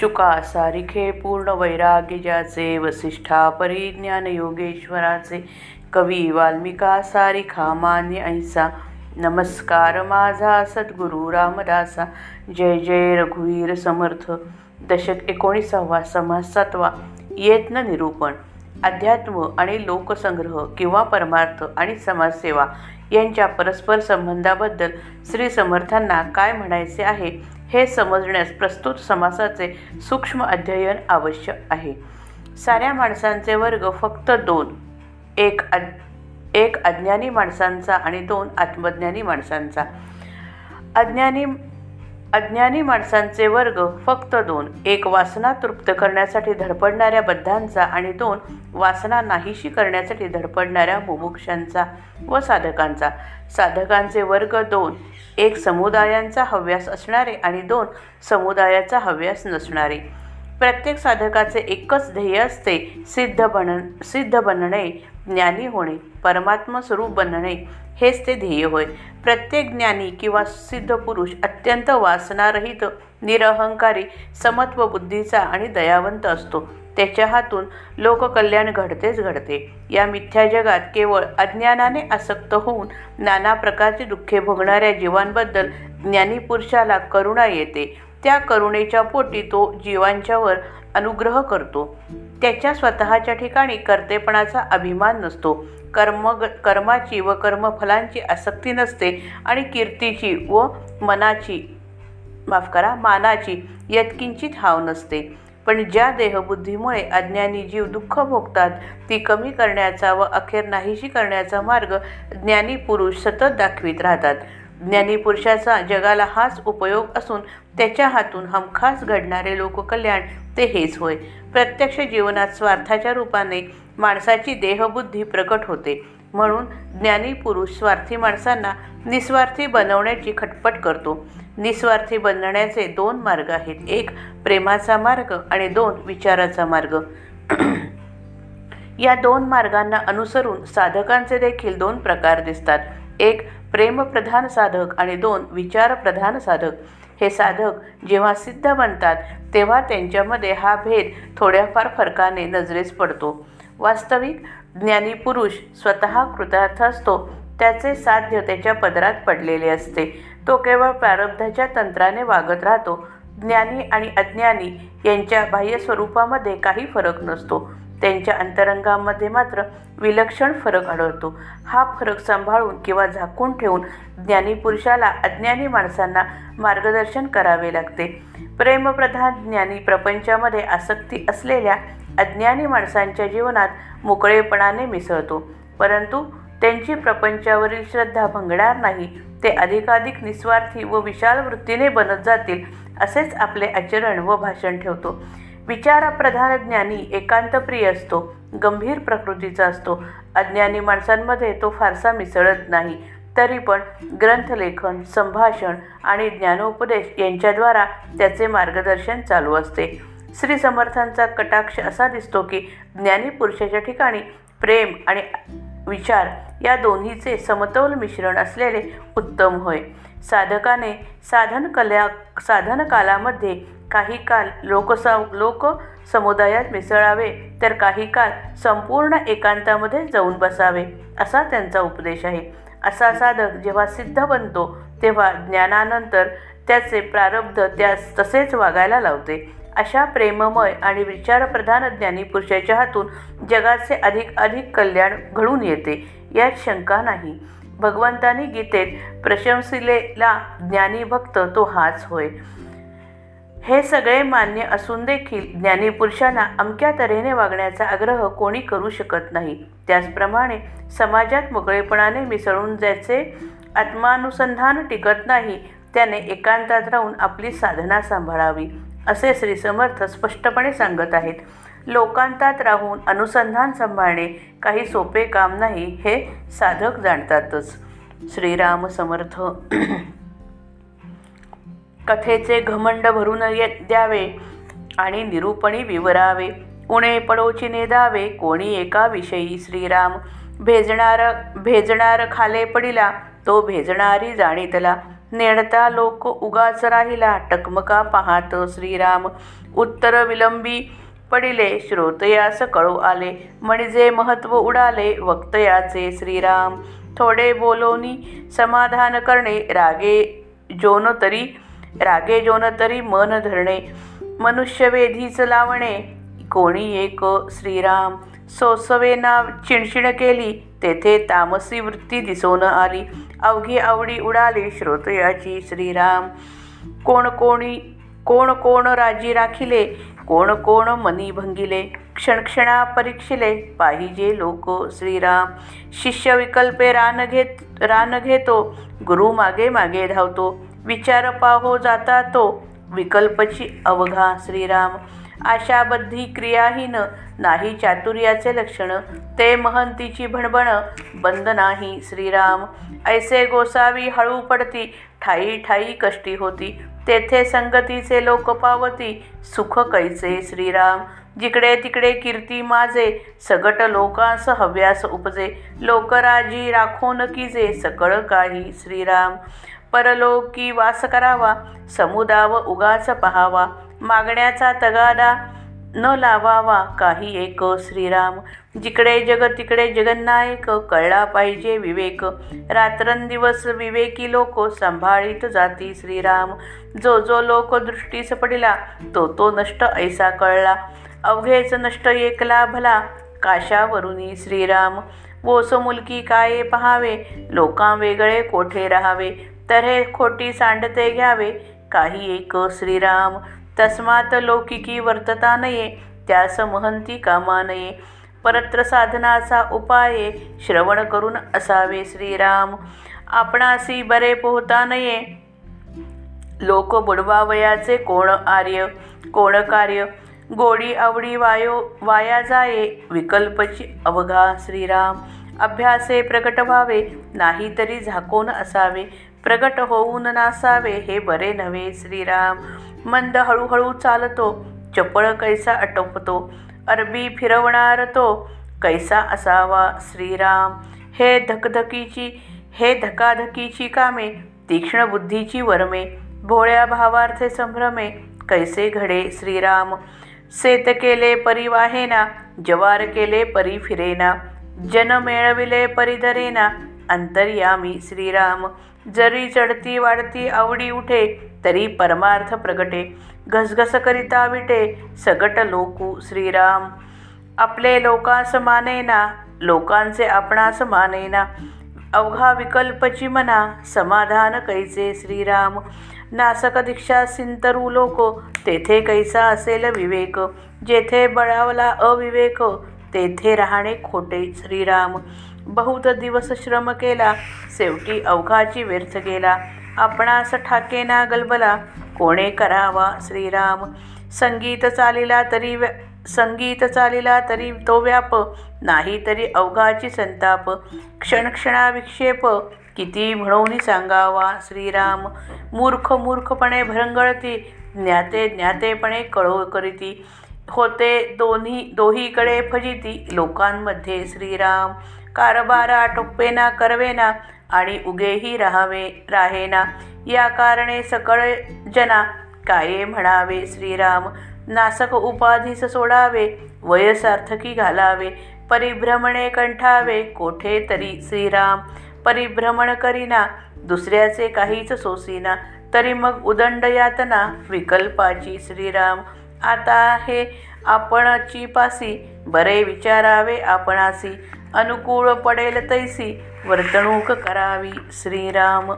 शुका सारिखे पूर्ण वैराग्य ज्याचे वसिष्ठा परिज्ञान योगेश्वराचे कवी वाल्मिका सारिखा मान्य अहिंसा नमस्कार माझा सद्गुरू रामदासा जय जय रघुवीर समर्थ दशक एकोणीसावा समाज सातवा यत्न निरूपण अध्यात्म आणि लोकसंग्रह किंवा परमार्थ आणि समाजसेवा यांच्या परस्पर संबंधाबद्दल श्री समर्थांना काय म्हणायचे आहे हे समजण्यास प्रस्तुत समासाचे सूक्ष्म अध्ययन आवश्यक आहे. साऱ्या माणसांचे वर्ग फक्त दोन. एक अ एक अज्ञानी माणसांचा आणि दोन आत्मज्ञानी माणसांचा. अज्ञानी अज्ञानी माणसांचे वर्ग फक्त दोन. एक वासना तृप्त करण्यासाठी धडपडणाऱ्या बद्धांचा आणि दोन वासना नाहीशी करण्यासाठी धडपडणाऱ्या मुमुक्षांचा व साधकांचा. साधकांचे वर्ग दोन. एक समुदायांचा हव्यास असणारे आणि दोन समुदायाचा हव्यास नसणारे. प्रत्येक साधकाचे एकच ध्येय असते सिद्ध बन सिद्ध बनणे ज्ञानी होणे परमात्मा स्वरूप बनणे हेच ते ध्येय होय. प्रत्येक ज्ञानी किंवा सिद्ध पुरुष अत्यंत वासनारहित निरहंकारी समत्व बुद्धीचा आणि दयावंत असतो. त्याच्या हातून लोककल्याण घडतेच घडते. या मिथ्या जगात केवळ अज्ञानाने आसक्त होऊन नाना प्रकारची दुःखे भोगणाऱ्या जीवांबद्दल ज्ञानीपुरुषाला करुणा येते. त्या करुणेच्या पोटी तो जीवांच्यावर अनुग्रह करतो. त्याच्या स्वतःच्या ठिकाणी कर्तेपणाचा अभिमान नसतो. कर्म कर्माची व कर्मफलांची आसक्ती नसते आणि कीर्तीची व मनाची माफ करा मानाची यत्किंचित हाव नसते. पण ज्या देहबुद्धीमुळे अज्ञानी जीव दुःख भोगतात ती कमी करण्याचा व अखेर नाहीशी करण्याचा मार्ग ज्ञानी पुरुष सतत दाखवित राहतात. ज्ञानीपुरुषाचा जगाला हाच उपयोग असून त्याच्या हातून हमखास घडणारे लोककल्याण ते हेच होय. प्रत्यक्ष जीवनात स्वार्थाच्या रूपाने माणसाची देहबुद्धी प्रकट होते. म्हणून ज्ञानी पुरुष स्वार्थी माणसांना निस्वार्थी बनवण्याची खटपट करतो. निस्वार्थी बनण्याचे दोन मार्ग आहेत. एक प्रेमाचा मार्ग आणि दोन विचाराचा मार्ग. या दोन मार्गांना अनुसरून साधकांचे देखील दोन प्रकार दिसतात. एक प्रेमप्रधान साधक आणि दोन विचारप्रधान साधक. हे साधक जेव्हा सिद्ध बनतात तेव्हा त्यांच्यामध्ये हा भेद थोड्याफार फरकाने नजरेस पडतो. वास्तविक ज्ञानी पुरुष स्वतः कृतार्थ असतो त्याचे साध्य त्याच्या पदरात पडलेले असते. तो केवळ प्रारब्धाच्या तंत्राने वागत राहतो. ज्ञानी आणि अज्ञानी यांच्या बाह्य स्वरूपामध्ये काही फरक नसतो. त्यांच्या अंतरंगामध्ये मात्र विलक्षण फरक आढळतो. हा फरक सांभाळून किंवा झाकून ठेवून ज्ञानी पुरुषाला अज्ञानी माणसांना मार्गदर्शन करावे लागते. प्रेमप्रधान ज्ञानी प्रपंचामध्ये आसक्ती असलेल्या अज्ञानी माणसांच्या जीवनात मोकळेपणाने मिसळतो. परंतु त्यांची प्रपंचावरील श्रद्धा भंगणार नाही ते अधिकाधिक निस्वार्थी व विशाल वृत्तीने बनत जातील असेच आपले आचरण व भाषण ठेवतो. विचारप्रधान ज्ञानी एकांतप्रिय असतो गंभीर प्रकृतीचा असतो. अज्ञानी माणसांमध्ये तो फारसा मिसळत नाही. तरी पण ग्रंथलेखन संभाषण आणि ज्ञानोपदेश यांच्याद्वारा त्याचे मार्गदर्शन चालू असते. श्री समर्थांचा कटाक्ष असा दिसतो की ज्ञानी पुरुषाच्या ठिकाणी प्रेम आणि विचार या दोन्हीचे समतोल मिश्रण असलेले उत्तम होय. साधकाने साधन कल्या साधनकालामध्ये काही काल लोकसा लोक समुदायात मिसळावे तर काही काल संपूर्ण एकांतामध्ये जाऊन बसावे असा त्यांचा उपदेश आहे. असा साधक जेव्हा सिद्ध बनतो तेव्हा ज्ञानानंतर त्याचे प्रारब्ध त्यास तसेच वागायला लावते. अशा प्रेममय आणि विचारप्रधान ज्ञानी पुरुषाच्या हातून जगाचे अधिक अधिक कल्याण घडून येते यात शंका नाही. भगवंतानी गीतेत प्रशंसिलेला ज्ञानी भक्त तो हाच होय. हे सगळे मान्य असून देखील ज्ञानीपुरुषांना अमक्या तऱ्हेने वागण्याचा आग्रह कोणी करू शकत नाही. त्याचप्रमाणे समाजात मोकळेपणाने मिसळून ज्याचे आत्मानुसंधान टिकत नाही त्याने एकांतात राहून आपली साधना सांभाळावी असे श्री समर्थ स्पष्टपणे सांगत आहेत. लोकांतात राहून अनुसंधान सांभाळणे काही सोपे काम नाही हे साधक जाणतातच. श्रीराम समर्थ. कथेचे घमंड भरून द्यावे आणि निरूपणी विवरावे. उणे पडोची नेदावे कोणी एका विषयी श्रीराम. भेजणार भेजणार खाले पडिला तो भेजणारी जाणीतला. नेडता लोक उगाच राहिला टकमका पाहात श्रीराम. उत्तर विलंबी पडिले श्रोतयास कळू आले. म्हणजे महत्त्व उडाले वक्तयाचे श्रीराम. थोडे बोलोनी समाधान करणे रागे जोन तरी रागे जोन तरी मन धरणे मनुष्यवेधीच लावणे कोणी एक श्रीराम सोसवेना चिणचिण केली तेथे तामसी वृत्ती दिसून आली अवघी आवडी उडाली श्रोतयाची श्रीराम. कोण कोणी कोण कोण राजी राखिले कोण कोण मनी भंगिले क्षणक्षणा परीक्षिले पाहिजे लोक श्रीराम. शिष्य विकल्पे रान घेत रान घेतो गुरु मागे मागे धावतो विचार पाहो जाता तो. विकल्पची अवघा श्रीराम. आशाबद्धी क्रियाहीन नाही चातुर्याचे लक्षण. ते महंतीची भणभण बंद नाही श्रीराम. ऐसे गोसावी हळू पडती ठाई ठाई कष्टी होती. तेथे संगतीचे लोक पावती सुख कैसे श्रीराम. जिकडे तिकडे कीर्ती माझे सगट लोकांस हव्यास उपजे. लोकराजी राखोन कीजे सकळ काही श्रीराम. परलोकी वास करावा समुदाव उगाच पहावा मागण्याचा तगादा न लावावा काही एक श्रीराम. जिकडे जग तिकडे जगन्नायक कळला पाहिजे विवेक. रात्रंदिवस विवेकी लोक सांभाळीत जाती श्रीराम. जो जो लोक दृष्टीस पडिला तो तो नष्ट ऐसा कळला. अवघेच नष्ट एकला भला काशावरुनी श्रीराम. वोस मुलकी काय पहावे लोकां वेगळे कोठे राहावे? तर हे खोटी सांडते घ्यावे. काही एक श्रीराम. तस्मात लौकिकी वर्तता नये त्यास महंती कामा नये. परत्र साधनाचा उपाय श्रवण करून असावे श्रीराम. आपणासी बरे पोहता नये. लोक बुडवावयाचे कोण आर्य? कोण कार्य? गोडी आवडी वायो वाया जाये. विकल्पची अवघा श्रीराम. अभ्यासे प्रकट व्हावे नाही तरी झाकून असावे. प्रगट होऊन नासावे हे बरे नव्हे श्रीराम. मंद हळूहळू चालतो चपळ कैसा आटोपतो अरबी फिरवणार तो कैसा असावा श्रीराम. हे धकधकीची हे धकाधकीची कामे तीक्ष्ण बुद्धीची वर्मे भोळ्या भावार्थे संभ्रमे कैसे घडे श्रीराम. सेत केले परिवाहेना जवार केले परी फिरेना जन मेळविले परिधरेना अंतर्यामी श्रीराम. जरी चढती वाढती आवडी उठे तरी परमार्थ प्रगटे. घसघस करिता विटे सगट लोकू श्रीराम. आपले लोकांस मानेना लोकांचे आपणास मानेना. अवघा विकल्पची मना समाधान कैसे श्रीराम? नासक दीक्षा सिंतरू लोक तेथे कैसा असेल विवेक? जेथे बळावला अविवेक तेथे राहणे खोटे श्रीराम. बहुत दिवस श्रम केला शेवटी अवघाची व्यर्थ गेला. आपणास ठाकेना गलबला कोणे करावा श्रीराम? संगीत चालिला तरी व्या संगीत चालिला तरी तो व्याप नाही तरी अवघाची संताप. क्षणक्षणा विक्षेप किती म्हणून सांगावा श्रीराम? मूर्ख मूर्खपणे भरंगळती ज्ञाते ज्ञातेपणे कळो करीती. होते दोन्ही दोहीकडे फजिती लोकांमध्ये श्रीराम. कारभार टोप्पेना करवेना आणि उगेही राहावे राहेना. या कारणे सकळ जना काय म्हणावे? श्रीराम नासक उपाधीस सोडावे वयसार्थकी घालावे परिभ्रमणे कंठावे कोठे तरी श्रीराम. परिभ्रमण करीना दुसऱ्याचे काहीच सोसीना. तरी मग उदंड यातना विकल्पाची श्रीराम. आता हे आपणाची पासी बरे विचारावे आपणासी. अनुकूळ पडेल तैसी वर्तणूक करावी श्रीराम.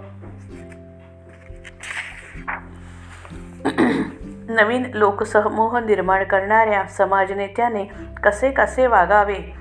नवीन लोकसमूह निर्माण करणाऱ्या समाजनेत्याने कसे कसे वागावे?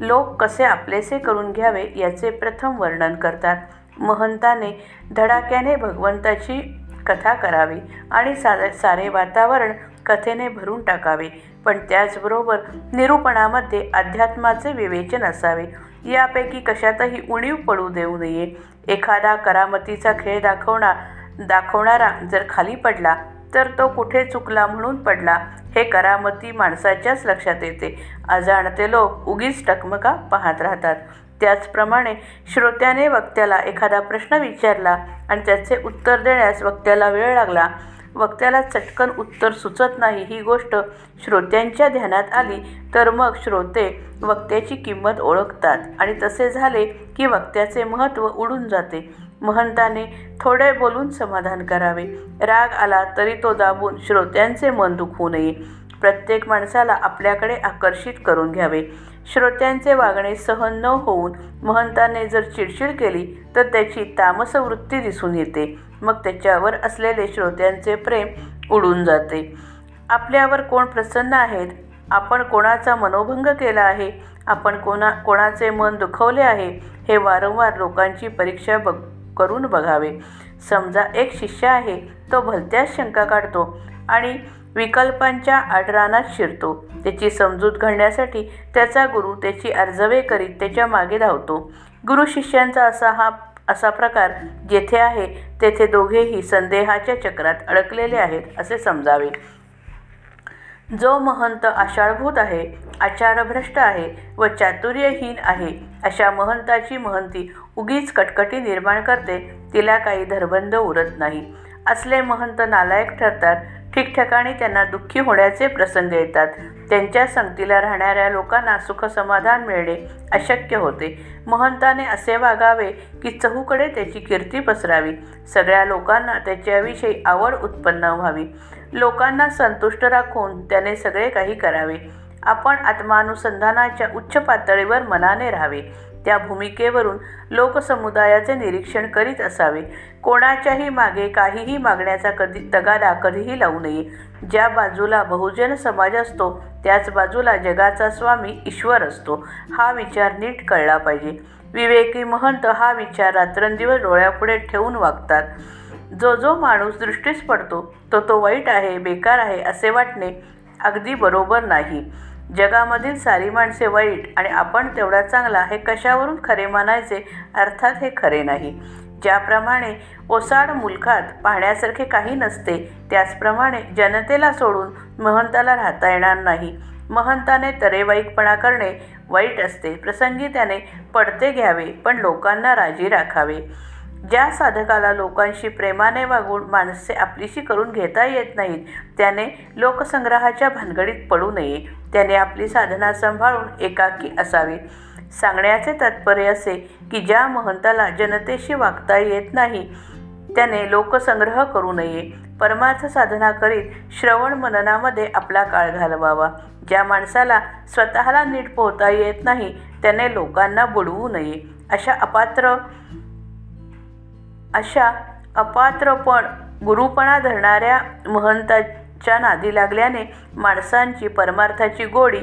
लोक कसे आपलेसे करून घ्यावे याचे प्रथम वर्णन करतात. महंताने धडाक्याने भगवंताची कथा करावी आणि सा सारे वातावरण कथेने भरून टाकावे. पण त्याचबरोबर निरूपणामध्ये अध्यात्माचे विवेचन असावे. यापैकी कशातही उणीव पडू देऊ नये. एखादा करामतीचा खेळ दाखवणार दाखवणारा जर खाली पडला तर तो कुठे चुकला म्हणून पडला हे करामती माणसाच्याच लक्षात येते. अजाणते लोक उगीच टकमका पाहत राहतात. त्याचप्रमाणे श्रोत्याने वक्त्याला एखादा प्रश्न विचारला आणि त्याचे उत्तर देण्यास वक्त्याला वेळ लागला वक्त्याला चटकन उत्तर सुचत नाही. ही गोष्ट श्रोत्यांच्या ध्यानात आली तर मग श्रोते वक्त्याची किंमत ओळखतात आणि तसे झाले की वक्त्याचे महत्त्व उडून जाते. महंताने थोडे बोलून समाधान करावे. राग आला तरी तो दाबून श्रोत्यांचे मन दुखवू नये. प्रत्येक माणसाला आपल्याकडे आकर्षित करून घ्यावे. श्रोत्यांचे वागणे सहन न होऊन महंताने जर चिडचिड केली तर त्याची तामसवृत्ती दिसून येते. मग त्याच्यावर असलेले श्रोत्यांचे प्रेम उडून जाते. आपल्यावर कोण प्रसन्न आहेत? आपण कोणाचा मनोभंग केला आहे? आपण कोणा कोणाचे मन दुखवले आहे? हे वारंवार लोकांची परीक्षा बघ करून बघावे. समजा एक शिष्य आहे तो भलत्याच शंका काढतो आणि विकल्पांच्या आडरानात शिरतो. त्याची समजूत घडण्यासाठी त्याचा गुरु त्याची अर्जवे करीत त्याच्यामागे धावतो. गुरु शिष्यांचा असा हा असा प्रकार जेथे आहे तेथे दोघेही संदेहाच्या चक्रात अडकलेले आहेत असे समजावे. जो महंत आषाढभूत आहे आचारभ्रष्ट आहे व चातुर्यहीन आहे अशा महंताची महंती उगीच कटकटी निर्माण करते तिला काही धरबंध उरत नाही. असले महंत नालायक ठरतात. ठिकठिकाणी त्यांना दुःखी होण्याचे प्रसंग येतात. त्यांच्या संगतीला राहणाऱ्या लोकांना सुखसमाधान मिळणे अशक्य होते. महंताने असे वागावे की चहूकडे त्याची कीर्ती पसरावी. सगळ्या लोकांना त्याच्याविषयी आवड उत्पन्न व्हावी. लोकांना संतुष्ट राखून त्याने सगळे काही करावे. आपण आत्मानुसंधानाच्या उच्च पातळीवर मनाने राहावे. त्या भूमिकेवरून लोकसमुदायाचे निरीक्षण करीत असावे. कोणाच्याही मागे काहीही मागण्याचा कधी तगादा कधीही लावू नये. ज्या बाजूला बहुजन समाज असतो त्याच बाजूला जगाचा स्वामी ईश्वर असतो. हा विचार नीट कळला पाहिजे. विवेकी महंत हा विचार रात्रंदिवस डोळ्यापुढे ठेवून वागतात. जो जो माणूस दृष्टीस पडतो तो तो वाईट आहे बेकार आहे असे वाटणे अगदी बरोबर नाही. जगामधील सारी माणसे वाईट आणि आपण तेवढा चांगला हे कशावरून खरे मानायचे? अर्थात हे खरे नाही. ज्याप्रमाणे ओसाड मुलखात पाहण्यासारखे काही नसते त्याचप्रमाणे जनतेला सोडून महंताला राहता येणार नाही. महंताने तरेवाईकपणा करणे वाईट असते. प्रसंगी त्याने पडते घ्यावे पण लोकांना राजी राखावे. ज्या साधकाला लोकांशी प्रेमाने वागून माणसे आपलीशी करून घेता येत नाहीत त्याने लोकसंग्रहाच्या भानगडीत पडू नये. त्याने आपली साधना सांभाळून एकाकी असावी. सांगण्याचे तात्पर्य असे की ज्या महंताला जनतेशी वागता येत नाही त्याने लोकसंग्रह करू नये. परमार्थ साधना करीत श्रवण मननामध्ये आपला काळ घालवावा. ज्या माणसाला स्वतःला नीट पोहता येत नाही त्याने लोकांना बुडवू नये. अशा अपात्र अशा अपात्रपण गुरुपणा धरणाऱ्या महंताच्या नादी लागल्याने माणसांची परमार्थाची गोडी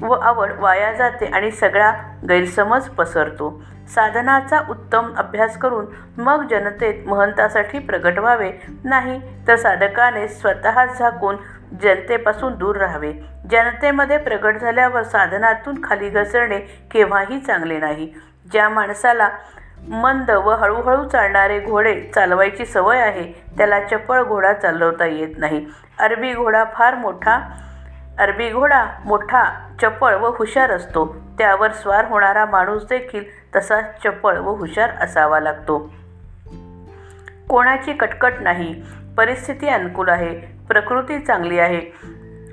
व आवड वाया जाते आणि सगळा गैरसमज पसरतो. साधनाचा उत्तम अभ्यास करून मग जनतेत महंतासाठी प्रगट व्हावे. नाही तर साधकाने स्वतः झाकून जनतेपासून दूर राहावे. जनतेमध्ये प्रगट झाल्यावर साधनातून खाली घसरणे केव्हाही चांगले नाही. ज्या माणसाला मंद व हळूहळू चालणारे घोडे चालवायची सवय आहे. त्याला चपळ घोडा चालवता येत नाही. अरबी घोडा फार मोठा अरबी घोडा मोठा चपळ व हुशार असतो. त्यावर स्वार होणारा माणूस देखील तसा चपळ व हुशार असावा लागतो. कोणाची कटकट नाही. परिस्थिती अनुकूल आहे. प्रकृती चांगली आहे.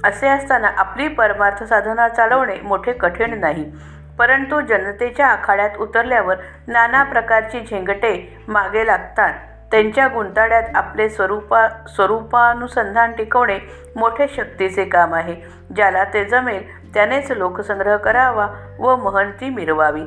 असे असताना आपली परमार्थ साधना चालवणे मोठे कठीण नाही. परंतु जनतेच्या आखाड्यात उतरल्यावर नाना प्रकारची झेंगटे मागे लागतात. त्यांच्या गुंताड्यात आपले स्वरूपा स्वरूपानुसंधान टिकवणे मोठे शक्तीचे काम आहे. ज्याला ते जमेल त्यानेच लोकसंग्रह करावा व महंती मिरवावी.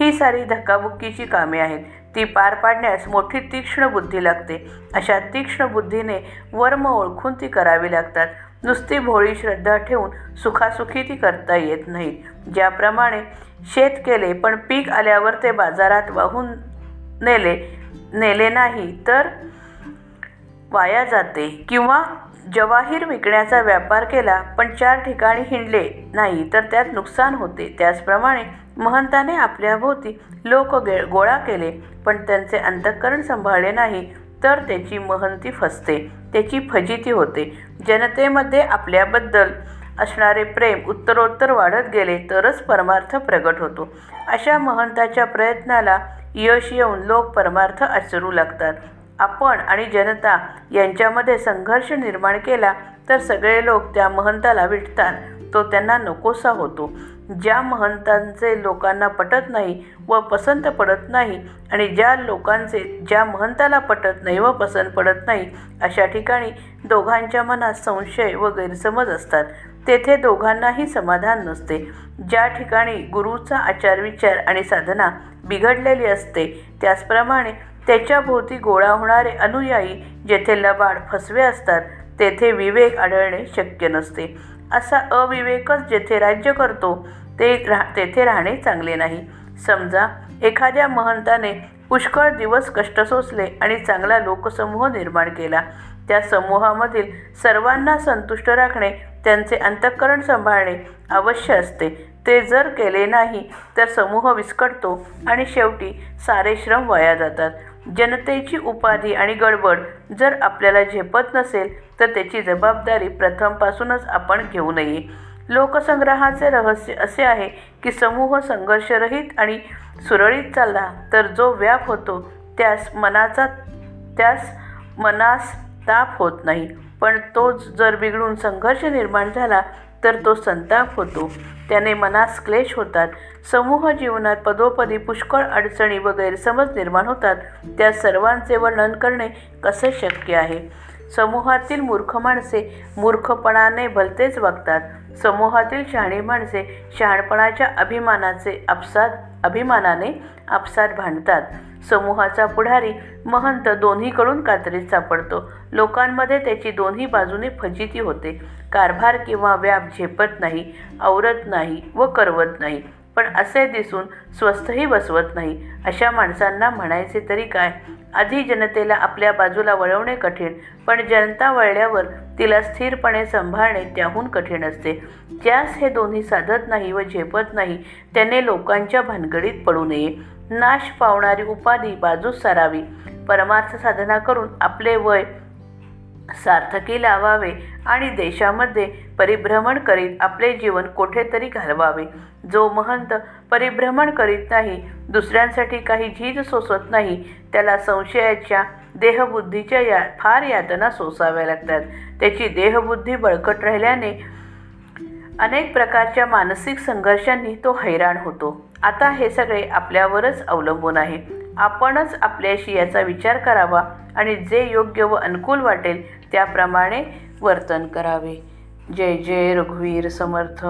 ही सारी धक्काबुक्कीची कामे आहेत. ती पार पाडण्यास मोठी तीक्ष्ण बुद्धी लागते. अशा तीक्ष्ण बुद्धीने वर्म ओळखून ती करावी लागतात. नुसती भोळी श्रद्धा ठेवून सुखासुखी ती करता येत नाहीत. ज्याप्रमाणे शेत केले पण पीक आल्यावर ते बाजारात वाहून नेले नेले नाही तर वाया जाते. किंवा जवाहीर विकण्याचा व्यापार केला पण चार ठिकाणी हिंडले नाही तर त्यात नुकसान होते. त्याचप्रमाणे महंताने आपल्याभोवती लोक गे गोळा केले पण त्यांचे अंतःकरण सांभाळले नाही. तर त्याची महंती फसते त्याची फजिती होते. जनतेमध्ये आपल्याबद्दल असणारे प्रेम उत्तरोत्तर वाढत गेले तरच परमार्थ प्रगट होतो. अशा महंताच्या प्रयत्नाला यश येऊन लोक परमार्थ आचरू लागतात. आपण आणि जनता यांच्यामध्ये संघर्ष निर्माण केला तर सगळे लोक त्या महंताला विटतात. तो त्यांना नकोसा होतो. ज्या महंतांचे लोकांना पटत नाही व पसंत पडत नाही आणि ज्या लोकांचे ज्या महंताला पटत नाही व पसंत पडत नाही अशा ठिकाणी दोघांच्या मनात संशय व गैरसमज असतात. तेथे दोघांनाही समाधान नसते. ज्या ठिकाणी गुरुचा आचार विचार आणि साधना बिघडलेली असते त्याचप्रमाणे त्याच्या भोवती गोळा होणारे अनुयायी जेथे लबाड फसवे असतात तेथे विवेक आढळणे शक्य नसते. असा अविवेकच जेथे राज्य करतो ते रा तेथे राहणे चांगले नाही. समजा एखाद्या महंताने पुष्कळ दिवस कष्ट सोसले आणि चांगला लोकसमूह निर्माण केला. त्या समूहामधील सर्वांना संतुष्ट राखणे त्यांचे अंतःकरण सांभाळणे अवश्य असते. ते जर केले नाही तर समूह विस्कटतो आणि शेवटी सारे श्रम वाया जातात. जनतेची उपाधी आणि गडबड जर आपल्याला झेपत नसेल तर त्याची जबाबदारी प्रथमपासूनच आपण घेऊ नये लोकसंग्रहाचे रहस्य असे आहे की समूह संघर्षरहित आणि सुरळीत चालला तर जो व्याप होतो त्यास मनाचा त्यास मनास ताप होत नाही. पण तोच जर बिघडून संघर्ष निर्माण झाला तर तो संताप होतो. त्याने मनास क्लेश होतात. समूह जीवनात पदोपदी पुष्कळ अडचणी व गैरसमज निर्माण होतात. त्या सर्वांचे वर्णन करणे कसे शक्य आहे? समूहातील मूर्ख माणसे मूर्खपणाने भलतेच वागतात समूहातील शहाणी माणसे शहाणपणाच्या अभिमानाचे आपसात अभिमानाने आपसात भांडतात. समूहाचा पुढारी महंत दोन्हीकडून कात्रीत सापडतो. लोकांमध्ये त्याची दोन्ही बाजूने फजिती होते. कारभार किंवा व्याप झेपत नाही आवरत नाही व करवत नाही. पण असे दिसून स्वस्थही बसवत नाही. अशा माणसांना म्हणायचे तरी काय? आधी जनतेला आपल्या बाजूला वळवणे कठीण पण जनता वळल्यावर तिला स्थिरपणे सांभाळणे त्याहून कठीण असते. ज्यास हे दोन्ही साधत नाही व झेपत नाही त्याने लोकांच्या भानगडीत पडू नये. नाश पावणारी उपाधी बाजूस सारावी. परमार्थ साधना करून आपले वय सार्थकी लावावे आणि देशामध्ये परिभ्रमण करीत आपले जीवन कोठेतरी घालवावे. जो महंत परिभ्रमण करीत नाही दुसऱ्यांसाठी काही झीज सोसत नाही त्याला संशयाच्या देहबुद्धीच्या या फार यातना सोसाव्या लागतात. त्याची देहबुद्धी बळकट राहिल्याने अनेक प्रकारच्या मानसिक संघर्षांनी तो हैराण होतो. आता हे सगळे आपल्यावरच अवलंबून आहे. आपणच आपल्याशी याचा विचार करावा आणि जे योग्य व अनुकूल वाटेल त्याप्रमाणे वर्तन करावे. जय जय रघुवीर समर्थ.